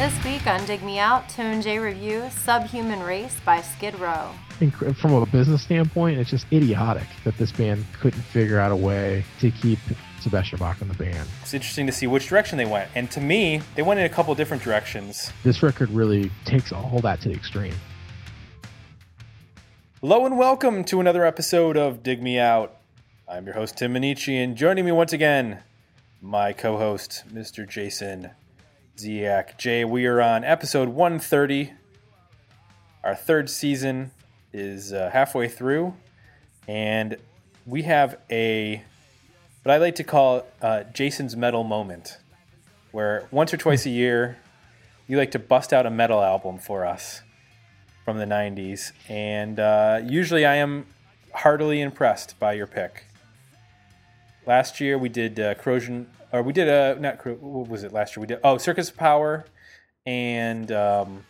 This week on Dig Me Out, Tune J review Subhuman Race by Skid Row. From a business standpoint, it's just idiotic that this band couldn't figure out a way to keep Sebastian Bach in the band. It's interesting to see which direction they went. And to me, they went in a couple different directions. This record really takes all that to the extreme. Hello and welcome to another episode of Dig Me Out. I'm your host, Tim Minichi, and joining me once again, my co host, Mr. Jason Ziak. Jay, we are on episode 130. Our third season is uh, halfway through, and we have a what I like to call uh, Jason's metal moment, where once or twice a year, you like to bust out a metal album for us from the 90s. And uh, usually I am heartily impressed by your pick. Last year we did uh, Corrosion, or we did a, not, Corro- what was it last year? We did, oh, Circus of Power and um,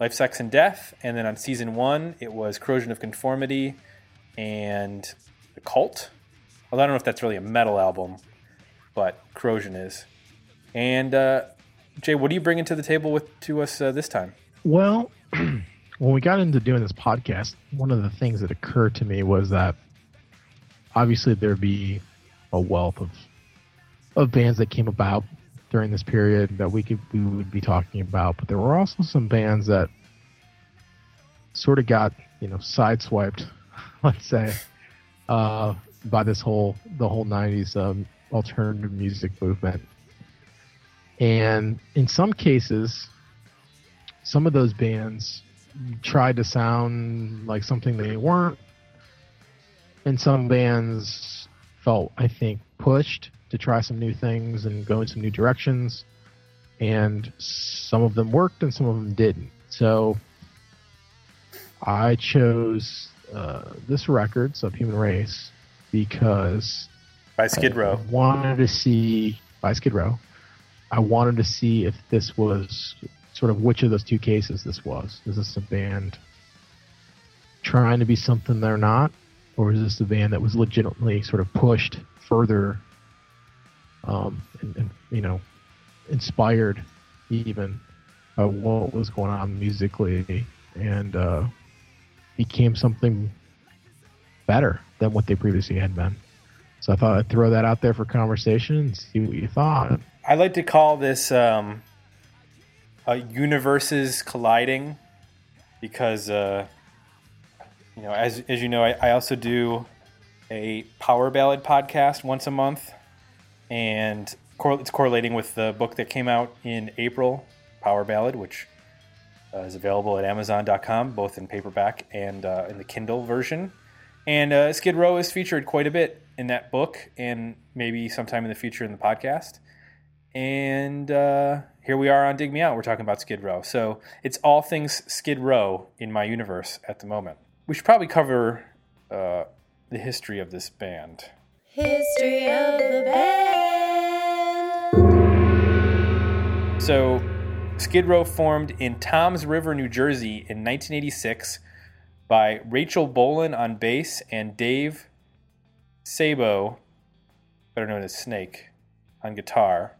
Life, Sex, and Death. And then on season one, it was Corrosion of Conformity and The Cult. Well, I don't know if that's really a metal album, but Corrosion is. And uh, Jay, what are you bringing to the table with to us uh, this time? Well, when we got into doing this podcast, one of the things that occurred to me was that obviously there'd be a wealth of of bands that came about during this period that we could we would be talking about, but there were also some bands that sort of got you know sideswiped, let's say, uh, by this whole the whole '90s um, alternative music movement, and in some cases, some of those bands tried to sound like something they weren't, and some bands felt, I think, pushed to try some new things and go in some new directions, and some of them worked and some of them didn't. So I chose uh, this record, Subhuman Race, because By Skid Row. I wanted to see by Skid Row. I wanted to see if this was sort of which of those two cases this was. Is this a band trying to be something they're not, or is this a band that was legitimately sort of pushed further, um, and, and you know, inspired even by what was going on musically, and uh, became something better than what they previously had been. So I thought I'd throw that out there for conversation and see what you thought. I like to call this um, uh, universes colliding because, uh, you know, as, as you know, I, I also do a power ballad podcast once a month, and it's correlating with the book that came out in April, Power Ballad, which uh, is available at Amazon.com, both in paperback and uh, in the Kindle version. And uh, Skid Row is featured quite a bit in that book, and maybe sometime in the future in the podcast. And uh, here we are on Dig Me Out. We're talking about Skid Row. So it's all things Skid Row in my universe at the moment. We should probably cover uh, the history of this band. History of the band. So, Skid Row formed in Toms River, New Jersey in 1986 by Rachel Bolan on bass and Dave Sabo, better known as Snake, on guitar.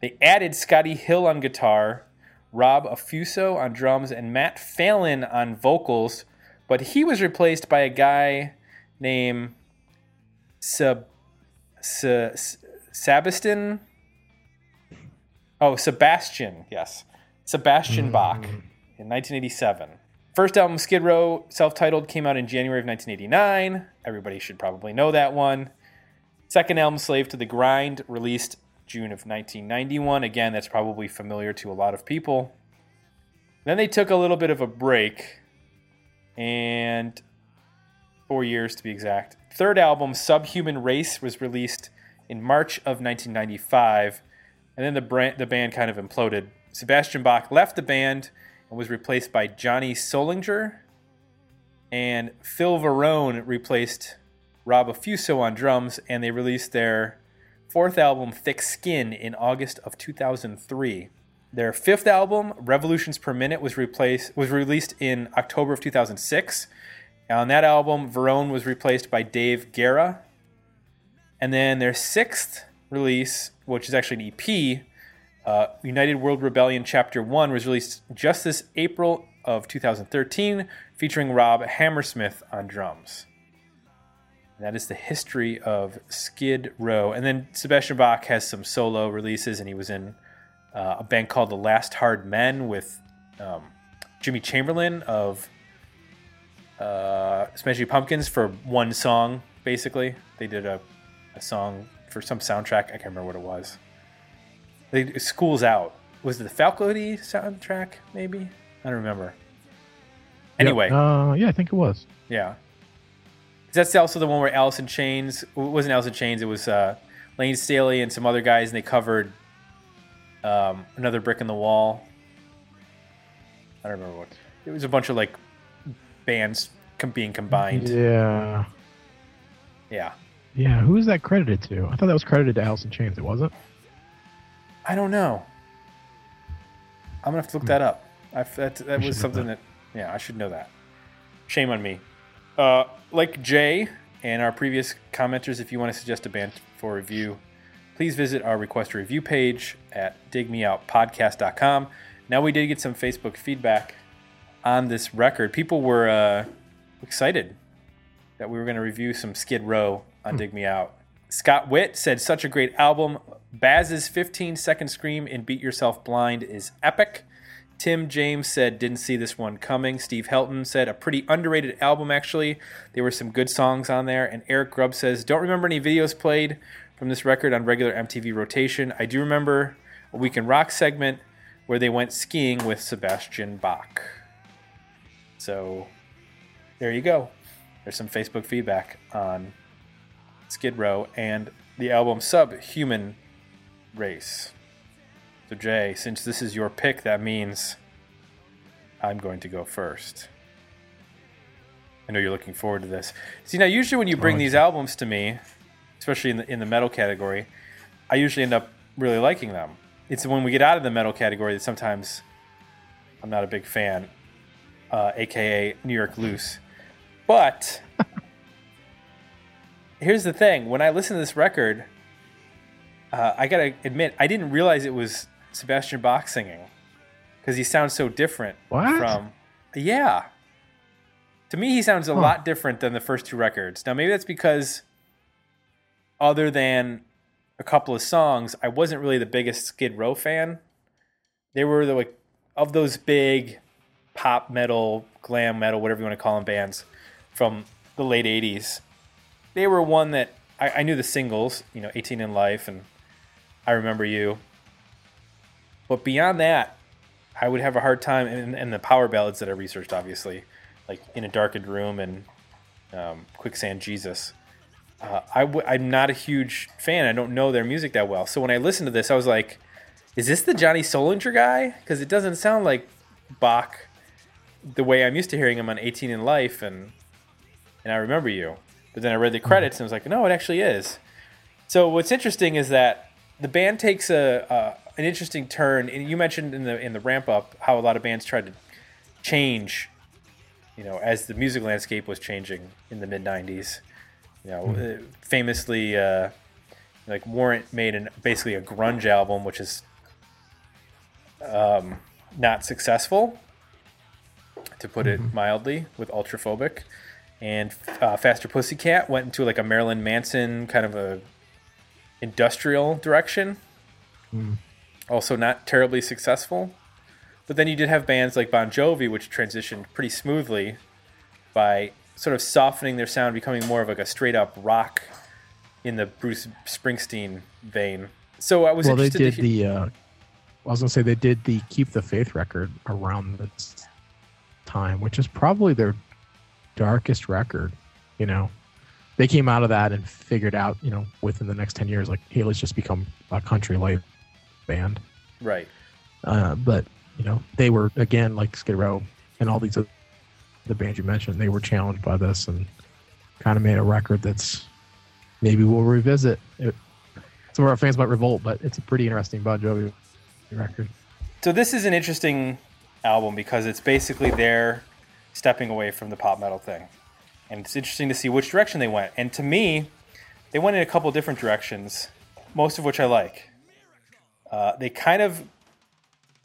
They added Scotti Hill on guitar, Rob Affuso on drums, and Matt Fallon on vocals, but he was replaced by a guy named Seb, Se, Sabiston. Oh, Sebastian, yes. Sebastian mm-hmm. Bach in 1987. First album, Skid Row, self titled, came out in January of 1989. Everybody should probably know that one. Second album, Slave to the Grind, released June of 1991. Again, that's probably familiar to a lot of people. Then they took a little bit of a break, and four years to be exact. Third album, Subhuman Race, was released in March of 1995, and then the, brand, the band kind of imploded. Sebastian Bach left the band and was replaced by Johnny Solinger, and Phil Varone replaced Rob Affuso on drums, and they released their fourth album, Thick Skin, in August of 2003. Their fifth album, Revolutions Per Minute, was replaced was released in October of 2006. On that album, Varone was replaced by Dave Gara. And then their sixth release, which is actually an EP, Uh, United World Rebellion Chapter 1 was released just this April of 2013, featuring Rob Hammersmith on drums. And that is the history of Skid Row. And then Sebastian Bach has some solo releases, and he was in uh, a band called The Last Hard Men with um, Jimmy Chamberlin of uh, Smashing Pumpkins for one song, basically. They did a, a song for some soundtrack. I can't remember what it was. They, School's Out. Was it the Faculty soundtrack, maybe? I don't remember. Anyway. Uh, yeah, I think it was. Yeah. That's also the one where Alice in Chains it wasn't Alice in Chains. It was uh, Layne Staley and some other guys, and they covered um, another brick in the wall. I don't remember what. It was a bunch of like bands com- being combined. Yeah. Yeah. Yeah, who is that credited to? I thought that was credited to Alice in Chains. It wasn't. I don't know. I'm gonna have to look that up. I, that that I was something that. yeah, I should know that. Shame on me. Uh, like Jay and our previous commenters, if you want to suggest a band for review, please visit our request a review page at digmeoutpodcast.com. Now we did get some Facebook feedback on this record. People were uh, excited that we were going to review some Skid Row on Dig Me Out. Scott Witt said, "Such a great album. Baz's 15 second scream in Beat Yourself Blind is epic." Tim James said, "Didn't see this one coming." Steve Helton said, "A pretty underrated album, actually. There were some good songs on there." And Eric Grubb says, "Don't remember any videos played from this record on regular MTV rotation. I do remember a Week in Rock segment where they went skiing with Sebastian Bach." So, there you go. There's some Facebook feedback on Skid Row and the album Subhuman Race. So, Jay, since this is your pick, that means I'm going to go first. I know you're looking forward to this. See, now usually when you bring these albums to me, especially in the in the metal category, I usually end up really liking them. It's when we get out of the metal category that sometimes I'm not a big fan, uh, aka New York Loose. But here's the thing: when I listen to this record, uh, I gotta admit I didn't realize it was Sebastian Bach singing because he sounds so different What? from. Yeah, to me he sounds a Huh. lot different than the first two records. Now maybe that's because, other than a couple of songs, I wasn't really the biggest Skid Row fan. They were the like of those big pop metal, glam metal, whatever you want to call them, bands from the late '80s. They were one that I, I knew the singles, you know, 18 in Life and I Remember You. But beyond that, I would have a hard time, and, and the power ballads that I researched, obviously, like In a Darkened Room and um, Quicksand Jesus. Uh, I w- I'm not a huge fan. I don't know their music that well. So when I listened to this, I was like, is this the Johnny Solinger guy? Because it doesn't sound like Bach the way I'm used to hearing him on 18 in Life and and I remember you. But then I read the credits and I was like, no, it actually is. So what's interesting is that the band takes a, a an interesting turn. And you mentioned in the in the ramp up how a lot of bands tried to change, you know, as the music landscape was changing in the mid '90s. You know, uh, famously, uh, like Warrant made an basically a grunge album, which is um, not successful, to put it mildly, with Ultraphobic. And uh, Faster Pussycat went into like a Marilyn Manson kind of a industrial direction. Also, not terribly successful. But then you did have bands like Bon Jovi, which transitioned pretty smoothly by sort of softening their sound, becoming more of like a straight up rock in the Bruce Springsteen vein. So I was well, they did hear. the. Uh, I was gonna say they did the Keep the Faith record around this time, which is probably their darkest record. You know, they came out of that and figured out, you know, within the next ten years, like, hey, let's just become a country light band. right. Uh, but you know, they were again like Skid Row and all these other the bands you mentioned. They were challenged by this and kind of made a record that's maybe we'll revisit. It, some of our fans might revolt, but it's a pretty interesting Bon Jovi record. So this is an interesting album because it's basically their stepping away from the pop metal thing. And it's interesting to see which direction they went. And to me, they went in a couple different directions, most of which I like. Uh, they kind of,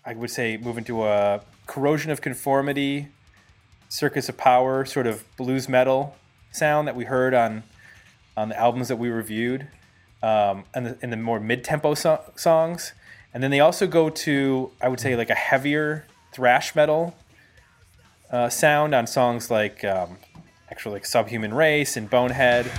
I would say, move into a corrosion of conformity, circus of power, sort of blues metal sound that we heard on on the albums that we reviewed, um, and the, in the more mid tempo so- songs. And then they also go to, I would say, like a heavier thrash metal uh, sound on songs like, um, actually, like Subhuman Race and Bonehead.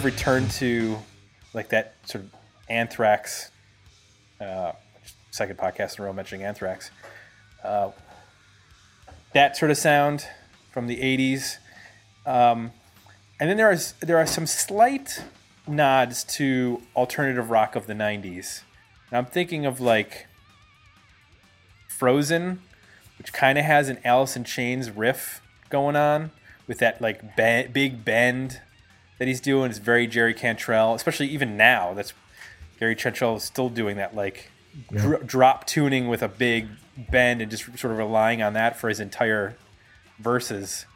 Of return to like that sort of anthrax uh, second podcast in a row mentioning anthrax uh, that sort of sound from the 80s um, and then there is there are some slight nods to alternative rock of the 90s and i'm thinking of like frozen which kind of has an alice in chains riff going on with that like big bend that he's doing is very Jerry Cantrell, especially even now. That's Jerry Cantrell is still doing that like Yeah. dr- drop tuning with a big bend and just sort of relying on that for his entire verses.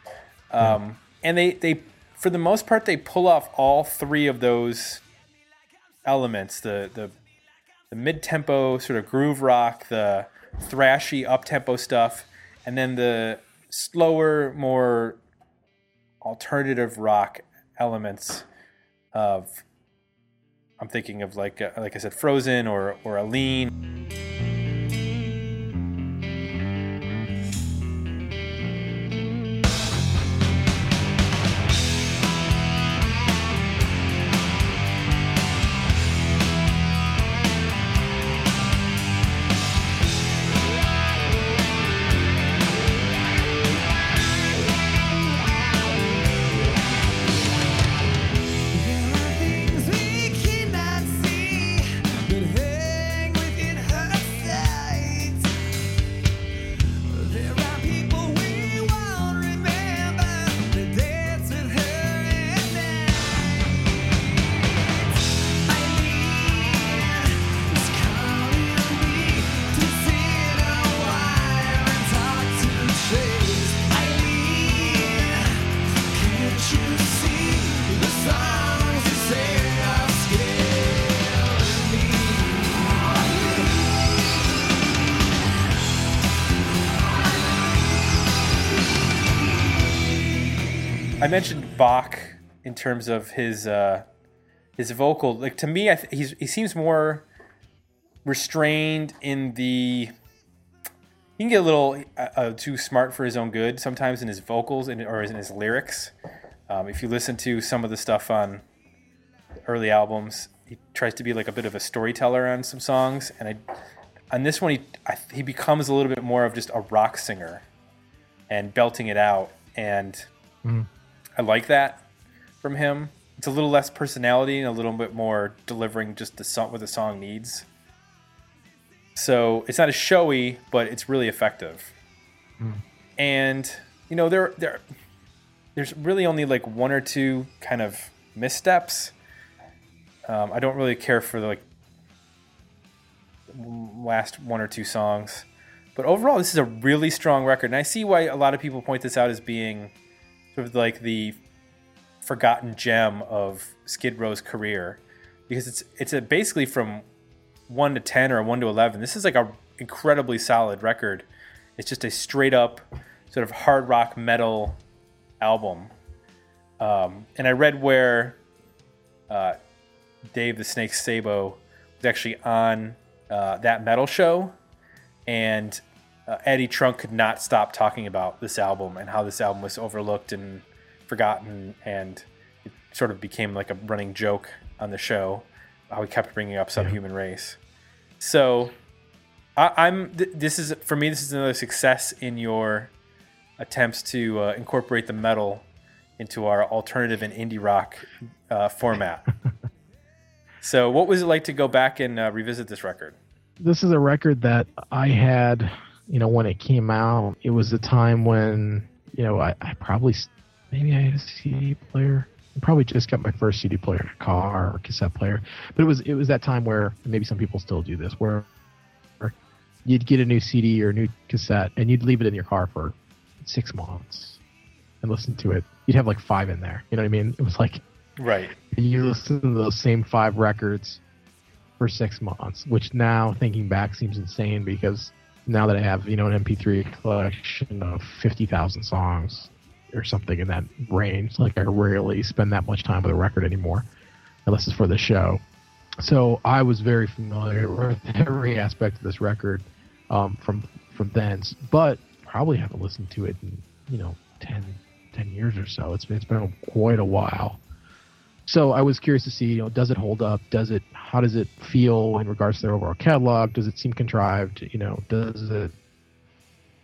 Um, And they they for the most part they pull off all three of those elements the the the mid tempo sort of groove rock, the thrashy up tempo stuff, and then the slower, more alternative rock elements of I'm thinking of like uh, like I said Frozen or or Eileen. Mentioned Bach in terms of his uh, his vocal. Like to me, I th- he seems more restrained in the. He can get a little uh, uh, too smart for his own good sometimes in his vocals and or in his lyrics. Um, if you listen to some of the stuff on early albums, he tries to be like a bit of a storyteller on some songs, and I on this one he I, he becomes a little bit more of just a rock singer and belting it out and. I like that from him. It's a little less personality and a little bit more delivering just the song what the song needs. So it's not as showy, but it's really effective. And you know there there there's really only like one or two kind of missteps. Um, I don't really care for the like last one or two songs, but overall this is a really strong record, and I see why a lot of people point this out as being sort of like the forgotten gem of Skid Row's career. because it's it's a basically from one to ten or one to eleven. This is like a incredibly solid record. It's just a straight up sort of hard rock metal album. Um, and I read where uh, Dave the Snake Sabo was actually on uh, that metal show, and uh, Eddie Trunk could not stop talking about this album and how this album was overlooked and forgotten, and it sort of became like a running joke on the show. How he kept bringing up Subhuman Race. So, I, I'm. Th- this is for me. This is another success in your attempts to uh, incorporate the metal into our alternative and indie rock uh, format. so, what was it like to go back and uh, revisit this record? this is a record that I had, you know, when it came out. It was the time when, you know, I, I probably, maybe I had a CD player. I probably just got my first CD player car or cassette player. But it was it was that time where maybe some people still do this, where you'd get a new CD or a new cassette and you'd leave it in your car for six months and listen to it. You'd have like five in there. You know what I mean? It was like Right. and you listen to those same five records for six months, which now thinking back seems insane because now that I have you know an MP3 collection of fifty thousand songs or something in that range, like I rarely spend that much time with a record anymore, unless it's for the show. So I was very familiar with every aspect of this record um, from from then, but probably haven't listened to it in you know 10, 10 years or so. It's been, it's been quite a while. So I was curious to see, you know, does it hold up? Does it? How does it feel in regards to their overall catalog? Does it seem contrived? You know, does it?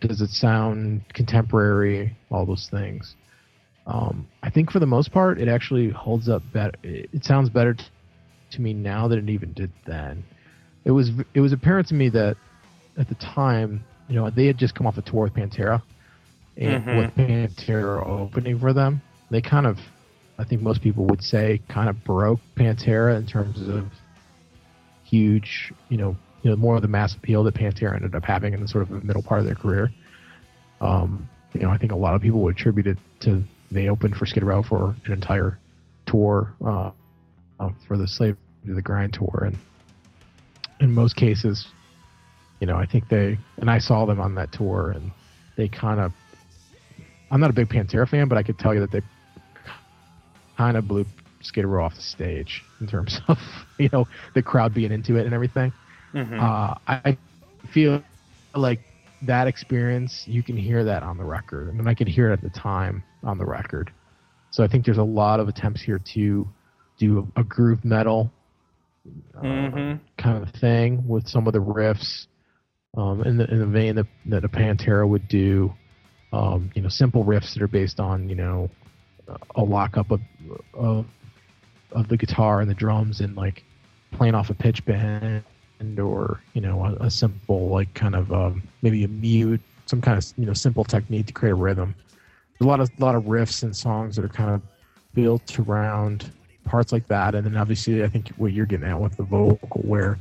Does it sound contemporary? All those things. Um, I think for the most part, it actually holds up better. It, sounds better t- to me now than it even did then. It was it was apparent to me that at the time, you know, they had just come off a tour with Pantera, and Mhm. with Pantera opening for them, they kind of, I think most people would say, kind of broke Pantera in terms of huge, you know, you know, more of the mass appeal that Pantera ended up having in the sort of middle part of their career. Um, you know, I think a lot of people would attribute it to they opened for Skid Row for an entire tour uh, uh, for the Slave to the Grind tour, and in most cases, you know, I think they and I saw them on that tour, and they kind of. I'm not a big Pantera fan, but I could tell you that they kind of blew Skid Row off the stage in terms of you know the crowd being into it and everything. Mhm. Uh, I feel like that experience, you can hear that on the record. I mean, I could hear it at the time on the record. So I think there's a lot of attempts here to do a groove metal uh, Mhm. kind of thing with some of the riffs um, in the in the vein that, that a Pantera would do. Um, you know, simple riffs that are based on you know a lockup of of of the guitar and the drums and like playing off a pitch bend or you know a, a simple like kind of um, maybe a mute some kind of you know simple technique to create a rhythm. There's a lot of lot of riffs and songs that are kind of built around parts like that. And then obviously i think what you're getting at with the vocal where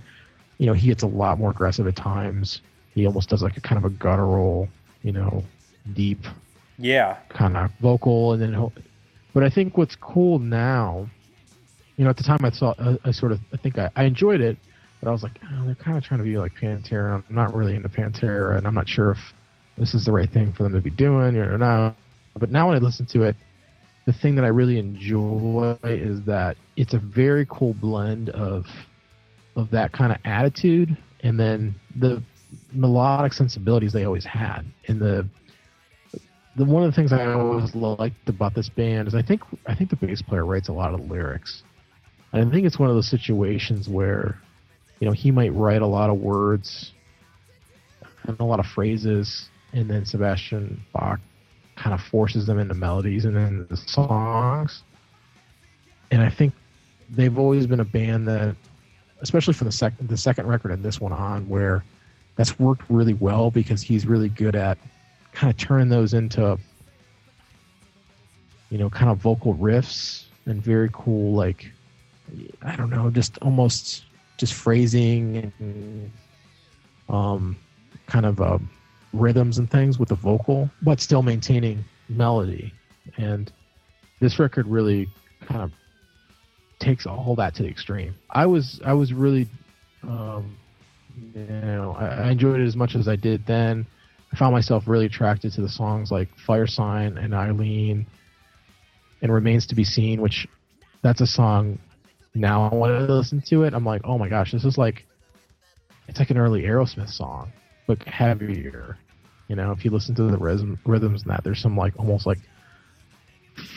you know he gets a lot more aggressive at times. He almost does like a kind of a guttural you know deep Yeah. kind of vocal. And then but i think what's cool now you know at the time i saw I, I sort of i think I, I enjoyed it but i was like oh, they're kind of trying to be like pantera. I'm not really into pantera and i'm not sure if this is the right thing for them to be doing or not. But now when i listen to it the thing that i really enjoy is that it's a very cool blend of of that kind of attitude and then the melodic sensibilities they always had and the the one of the things I always liked about this band is I think I think the bass player writes a lot of lyrics. And I think it's one of those situations where, you know, he might write a lot of words and a lot of phrases, and then Sebastian Bach kind of forces them into melodies and then the songs. And I think they've always been a band that, especially for the second the second record and this one on, where that's worked really well because he's really good at kind of turning those into you know kind of vocal riffs and very cool like i don't know just almost just phrasing and um kind of uh, rhythms and things with the vocal but still maintaining melody and this record really kind of takes all that to the extreme. I was I was really, um, you know, I, I enjoyed it as much as I did then. I found myself really attracted to the songs like Fire Sign and Eileen, and Remains to Be Seen, which that's a song. Now I want to listen to it. I'm like, oh my gosh, this is like, it's like an early Aerosmith song, but heavier. You know, if you listen to the rhythm, rhythms and that, there's some like almost like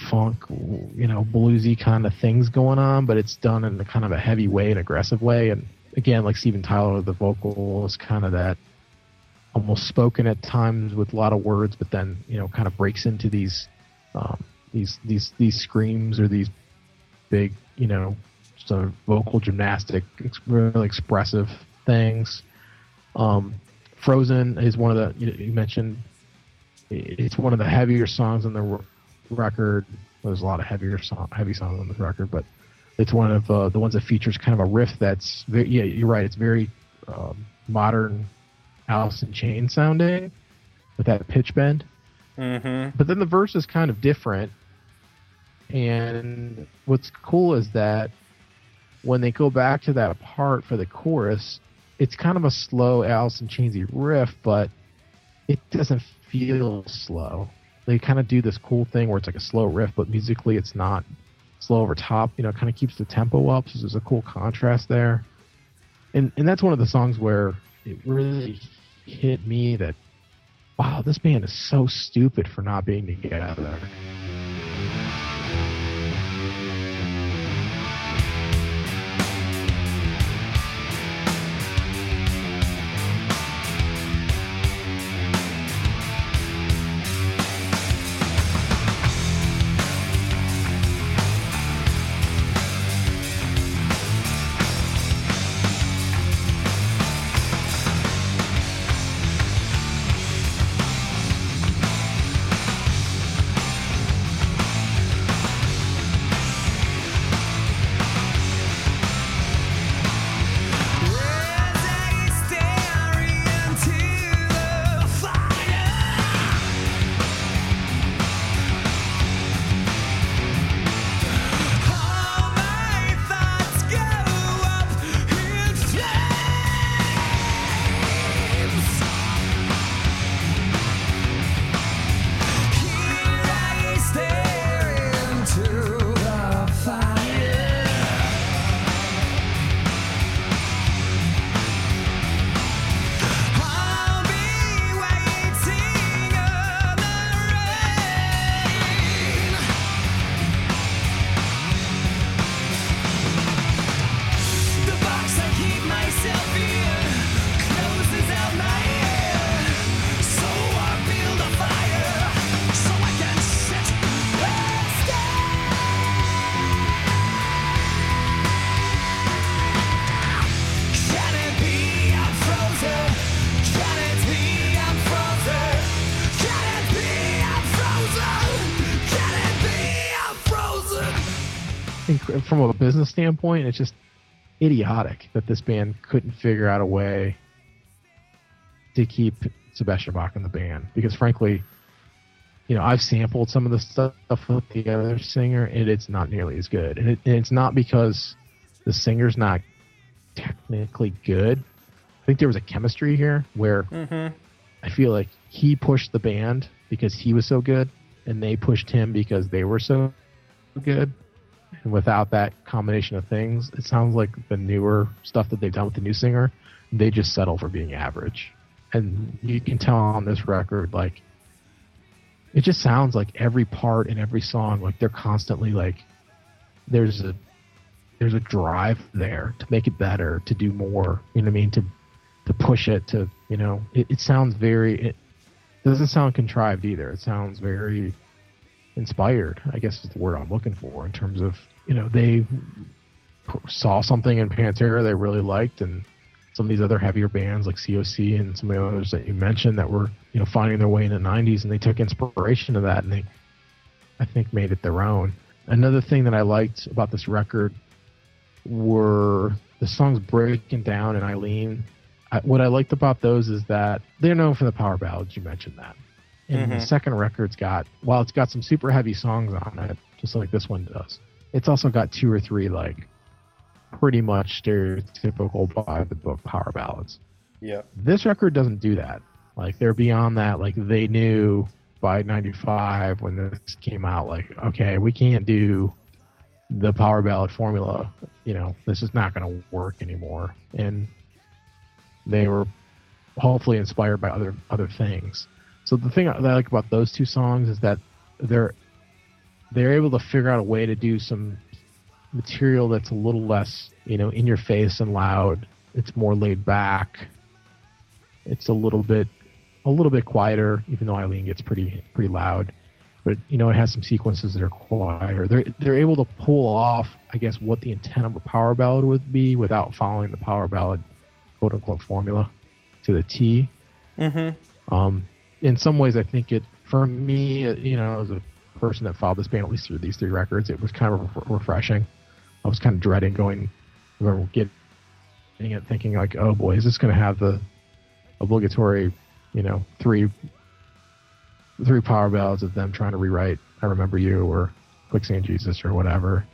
funk, you know, bluesy kind of things going on, but it's done in a kind of a heavy way, an aggressive way. And again, like Steven Tyler, the vocal is kind of that almost spoken at times with a lot of words, but then you know, kind of breaks into these um, these these these screams or these big, you know, sort of vocal gymnastic, really expressive things. Um, Frozen is one of the you, you mentioned. It's one of the heavier songs on the record. There's a lot of heavier song, heavy songs on this record, but it's one of uh, the ones that features kind of a riff that's very, yeah, you're right. It's very um, modern, Alice in Chains sounding with that pitch bend. Mm-hmm. But then the verse is kind of different. And what's cool is that when they go back to that part for the chorus, it's kind of a slow Alice in Chainsy riff, but it doesn't feel slow. They kind of do this cool thing where it's like a slow riff, but musically it's not slow over top. You know, it kind of keeps the tempo up, so there's a cool contrast there. And and that's one of the songs where it really hit me that wow, this band is so stupid for not being together. Business standpoint, it's just idiotic that this band couldn't figure out a way to keep Sebastian Bach in the band. Because frankly, you know, I've sampled some of the stuff with the other singer, and it's not nearly as good. And, it, and it's not because the singer's not technically good. I think there was a chemistry here where Mm-hmm. I feel like he pushed the band because he was so good, and they pushed him because they were so good. And without that combination of things, it sounds like the newer stuff that they've done with the new singer, they just settle for being average. And you can tell on this record, like, it just sounds like every part in every song, like they're constantly like, there's a there's a drive there to make it better, to do more. You know what I mean? To to push it to you know it, it sounds very it doesn't sound contrived either it sounds very inspired i guess is the word i'm looking for in terms of you know they saw something in pantera they really liked and some of these other heavier bands like coc and some of the others that you mentioned that were you know finding their way in the 90s and they took inspiration of that and they i think made it their own another thing that i liked about this record were the songs breaking down and eileen I, what I liked about those is that they're known for the power ballads. You mentioned that. And the Mhm. second record's got, while it's got some super heavy songs on it, just like this one does, it's also got two or three like pretty much stereotypical by the book power ballads. Yeah. This record doesn't do that. Like they're beyond that. Like they knew by '95 when this came out, like okay, we can't do the power ballad formula. You know, this is not going to work anymore. And they were hopefully inspired by other other things. So the thing I like about those two songs is that they're they're able to figure out a way to do some material that's a little less, you know, in your face and loud. It's more laid back. It's a little bit a little bit quieter, even though Eileen gets pretty pretty loud. But you know, it has some sequences that are quieter. They're they're able to pull off, I guess, what the intent of a power ballad would be without following the power ballad quote unquote formula to the T. Mm-hmm. Um, in some ways, I think it, for me, you know, as a person that followed this band at least through these three records, it was kind of re- refreshing. I was kind of dreading going, remember getting it, thinking like, oh boy, is this going to have the obligatory, you know, three three power ballads of them trying to rewrite "I Remember You" or "Quicksand Jesus" or whatever.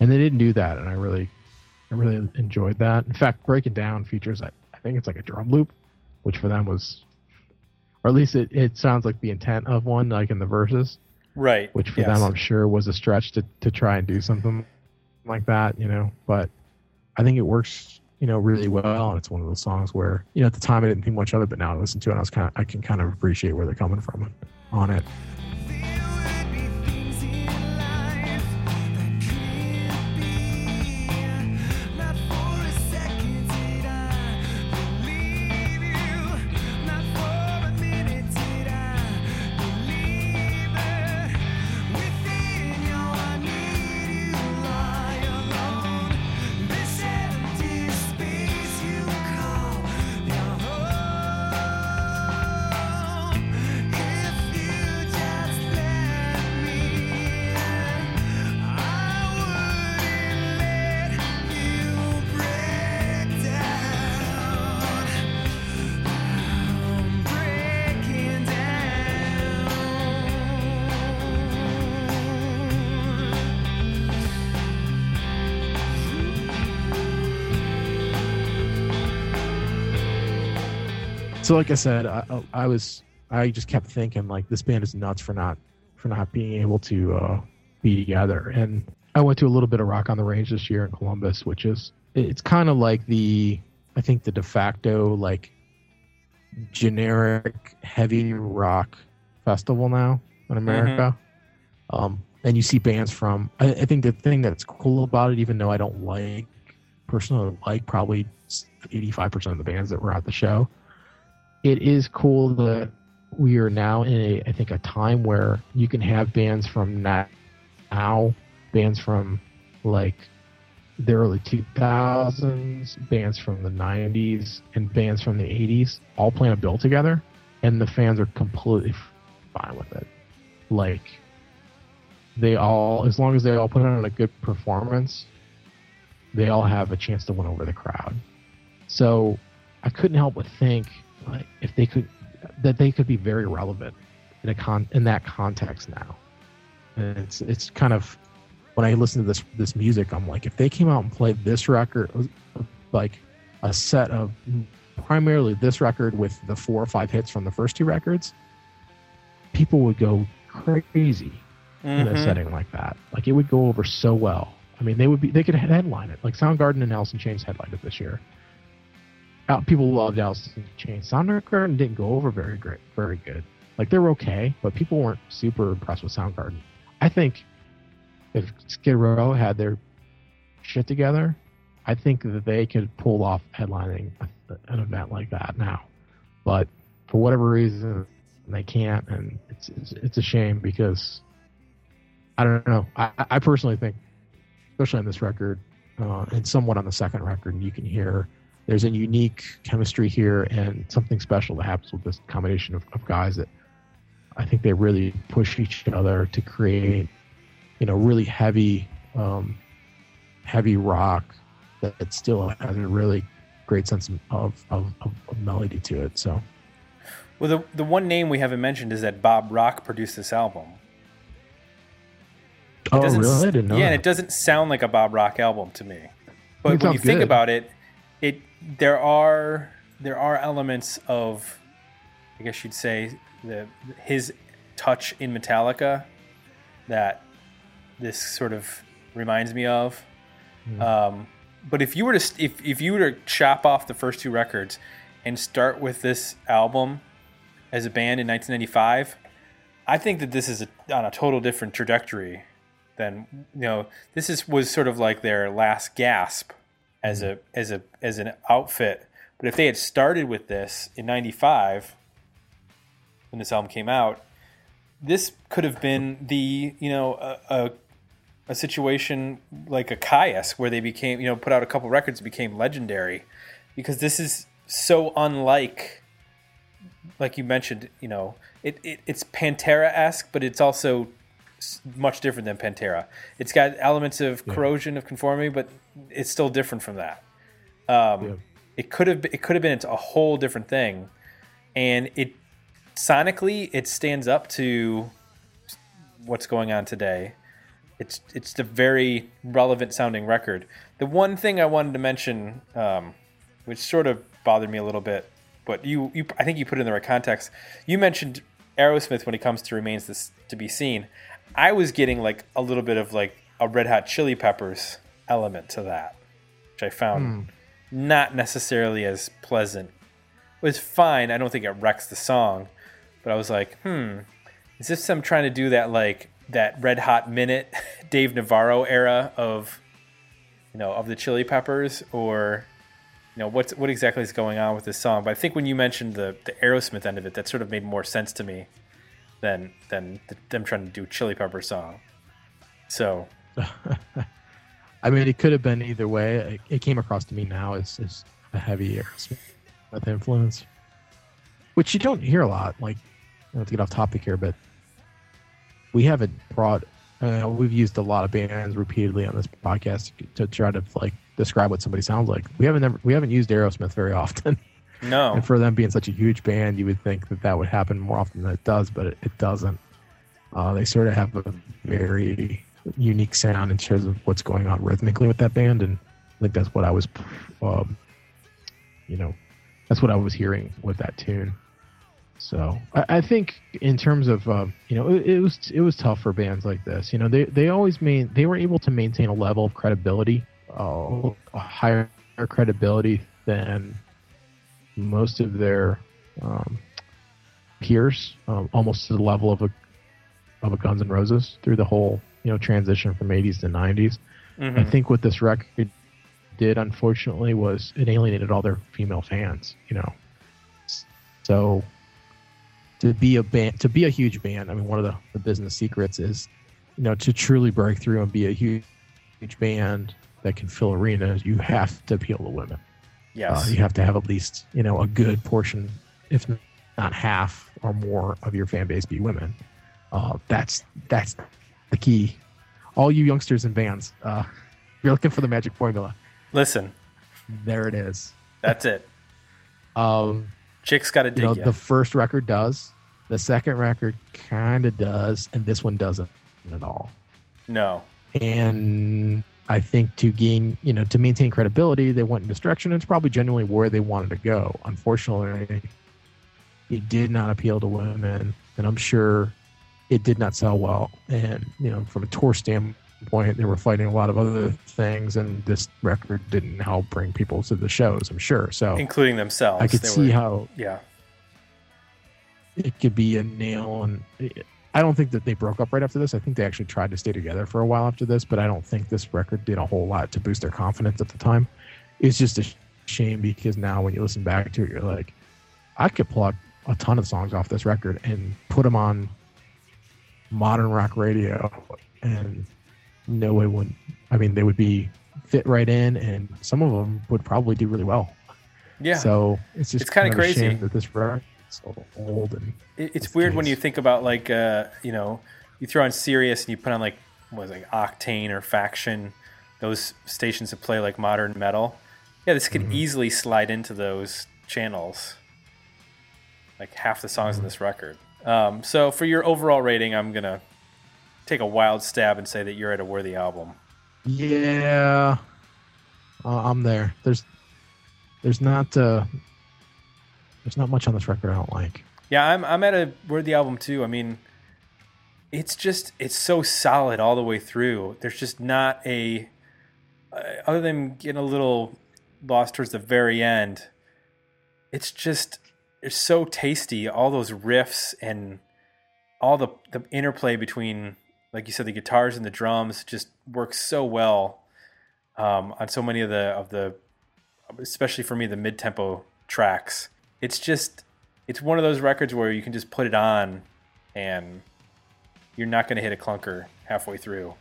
And they didn't do that, and I really, I really enjoyed that. In fact, Breaking Down features, I, I think it's like a drum loop, which for them was, or at least it, it sounds like the intent of one, like in the verses, Right. which for yes. them I'm sure was a stretch to, to try and do something like that, you know. But I think it works, you know, really well, and it's one of those songs where, you know, at the time I didn't think much of it, but now I listen to it, and I was kind of, I can kind of appreciate where they're coming from on it. So, like I said, I, I was, I just kept thinking like this band is nuts for not, for not being able to uh, be together. And I went to a little bit of Rock on the Range this year in Columbus, which is, it's kind of like the, I think the de facto like generic heavy rock festival now in America. Um, and you see bands from. I, I think the thing that's cool about it, even though I don't like personally like probably eighty five percent of the bands that were at the show, it is cool that we are now in a I think a time where you can have bands from now, bands from like the early 2000s, bands from the 90s, and bands from the 80s all playing a bill together, and the fans are completely fine with it. Like, they all, as long as they all put on a good performance, they all have a chance to win over the crowd. So, I couldn't help but think, if they could, that they could be very relevant in a con in that context now. And it's it's kind of when I listen to this this music, I'm like, if they came out and played this record, like a set of primarily this record with the four or five hits from the first two records, people would go crazy in a Mhm. setting like that. Like it would go over so well. I mean, they would be they could headline it. Like Soundgarden and Alice in Chains headlined it this year. People loved Alice in Chains. Soundgarden didn't go over very great, very good. Like they were okay, but people weren't super impressed with Soundgarden. I think if Skid Row had their shit together, I think that they could pull off headlining an event like that now. But for whatever reason, they can't, and it's it's, it's a shame because I don't know. I, I personally think, especially on this record, uh, and somewhat on the second record, you can hear there's a unique chemistry here and something special that happens with this combination of, of guys that I think they really push each other to create, you know, really heavy, um, heavy rock that, that still has a really great sense of, of, of, melody to it. So, Well, the the one name we haven't mentioned is that Bob Rock produced this album. Oh, really? I didn't know. yeah, and it doesn't sound like a Bob Rock album to me. But when you sounds think about it, it there are there are elements of, I guess you'd say, the his touch in Metallica that this sort of reminds me of. Hmm. Um, but if you were to if if you were to chop off the first two records and start with this album as a band in 1995, I think that this is a, on a total different trajectory than you know. This is was sort of like their last gasp as a as a as an outfit. But if they had started with this in '95 when this album came out, this could have been the you know a, a a situation like a Kyuss where they became you know put out a couple records became legendary because this is so unlike like you mentioned you know it, it it's Pantera-esque but it's also much different than Pantera it's got elements of corrosion of conformity but it's still different from that um, Yeah. it could have it could have been a whole different thing and it sonically it stands up to what's going on today it's it's a very relevant sounding record. The one thing I wanted to mention, um, which sort of bothered me a little bit, but you, you I think you put it in the right context. You mentioned Aerosmith when it comes to remains this to be seen. I was getting like a little bit of like a Red Hot Chili Peppers element to that, which I found not necessarily as pleasant. It was fine. I don't think it wrecks the song, but I was like, hmm, is this them trying to do that like that red hot minute Dave Navarro era of you know of the Chili Peppers or you know what's what exactly is going on with this song? But I think when you mentioned the the Aerosmith end of it, that sort of made more sense to me than than th- them trying to do Chili Pepper song. So I mean, it could have been either way. It, it came across to me now as, as a heavy Aerosmith influence, which you don't hear a lot. Like, not to get off topic here, but we haven't brought. Uh, we've used a lot of bands repeatedly on this podcast to try to like describe what somebody sounds like. We haven't never, we haven't used Aerosmith very often, no, and for them being such a huge band, you would think that that would happen more often than it does, but it, it doesn't. Uh, they sort of have a very unique sound in terms of what's going on rhythmically with that band, and I think that's what I was, um, you know, that's what I was hearing with that tune. So I, I think in terms of uh, you know it, it was it was tough for bands like this. You know they they always main they were able to maintain a level of credibility, uh, a higher credibility than most of their um, peers, um, almost to the level of a of a Guns N' Roses through the whole you know transition from 80s to 90s. I Mhm. think what this record did, unfortunately, was it alienated all their female fans. You know, so to be a band, to be a huge band, I mean, one of the, the business secrets is, you know, to truly break through and be a huge, huge band that can fill arenas, you have to appeal to women. Yes, Uh, you have to have at least, you know, a good portion, if not half or more, of your fan base be women. Uh, that's that's the key. All you youngsters and bands, uh, you're looking for the magic formula. listen, There it is. that's it. Um, Chicks got to you know, the first record does, the second record kind of does, and this one doesn't at all. no, And I think to gain, you know, to maintain credibility, they went in this direction. It's probably genuinely where they wanted to go. Unfortunately, it did not appeal to women, and I'm sure it did not sell well. And you know, from a tour standpoint, they were fighting a lot of other things, and this record didn't help bring people to the shows. I'm sure. So including themselves. I could see were- how Yeah, it could be a nail and I don't think that they broke up right after this. I think they actually tried to stay together for a while after this, but I don't think this record did a whole lot to boost their confidence at the time. It's just a shame because now when you listen back to it, you're like, I could plug a ton of songs off this record and put them on modern rock radio, and no way would. I mean, they would be fit right in, and some of them would probably do really well. yeah. So it's just It's kind shame crazy. that this record is so old and It- it's It's weird when you think about like uh, you know you throw on Sirius and you put on like what was it, like Octane or Faction, those stations that play like modern metal. Yeah, this Mm-hmm. could easily slide into those channels. Like half the songs in Mm-hmm. this record. Um, so for your overall rating, I'm gonna take a wild stab and say that you're at a worthy album. Yeah, uh, I'm there. There's there's not uh, there's not much on this record I don't like. Yeah, I'm I'm at a worthy album too. I mean, it's just it's so solid all the way through. There's just not a uh, other than getting a little lost towards the very end. It's just it's so tasty. All those riffs and all the the interplay between, like you said, the guitars and the drums just works so well um, on so many of the of the, especially for me, the mid tempo tracks. It's just it's one of those records where you can just put it on and you're not going to hit a clunker halfway through.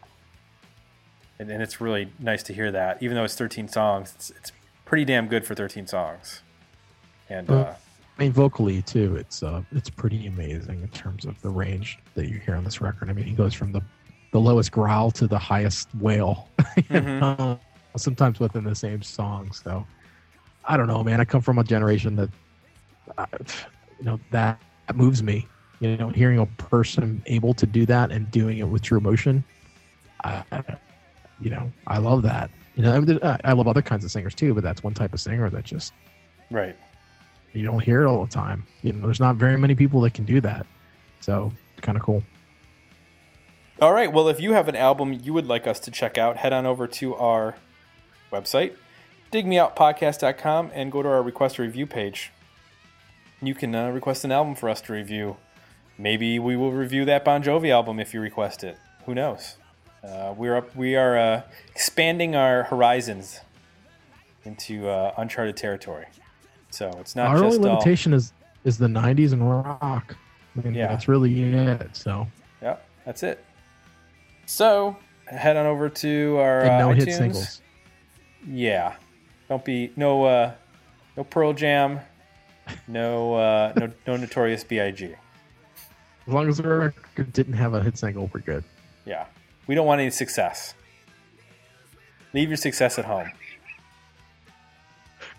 And, and it's really nice to hear that. Even though it's 13 songs, it's, it's pretty damn good for 13 songs. And uh, I mean, vocally too, it's uh, it's pretty amazing in terms of the range that you hear on this record. I mean, he goes from the the lowest growl to the highest wail, Mhm. know, sometimes within the same song. So, I don't know, man. I come from a generation that, you know, that, that moves me. You know, hearing a person able to do that and doing it with true emotion, I, you know, I love that. You know, I, mean, I I love other kinds of singers too, but that's one type of singer that just right. you don't hear it all the time. You know, there's not very many people that can do that. So kind of cool. All right. Well, if you have an album you would like us to check out, head on over to our website, digmeoutpodcast.com, and go to our request a review page. You can uh, request an album for us to review. Maybe we will review that Bon Jovi album if you request it. Who knows? Uh, we're up. We are uh, expanding our horizons into uh, uncharted territory. So it's not Our only just all. limitation is is the '90s and rock. I mean, Yeah. that's really it. So Yeah, that's it. So head on over to our and no uh, hit singles. Yeah. Don't be no uh no Pearl Jam, no uh no no Notorious B.I.G. As long as the record didn't have a hit single, we're good. Yeah. We don't want any success. Leave your success at home.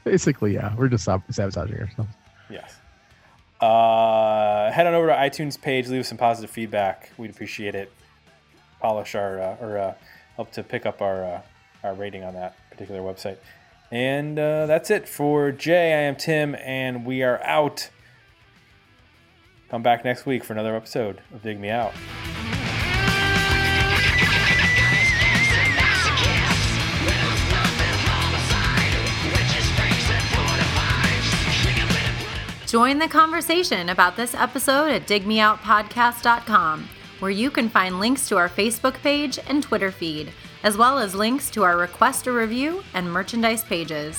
Basically, yeah, we're just sabotaging ourselves. Yes. Uh, head on over to iTunes page. Leave us some positive feedback. We'd appreciate it. Polish our uh, or uh, help to pick up our uh, our rating on that particular website. And uh, that's it for Jay. I am Tim, and we are out. Come back next week for another episode of Dig Me Out. Join the conversation about this episode at digmeoutpodcast.com, where you can find links to our Facebook page and Twitter feed, as well as links to our request a review and merchandise pages.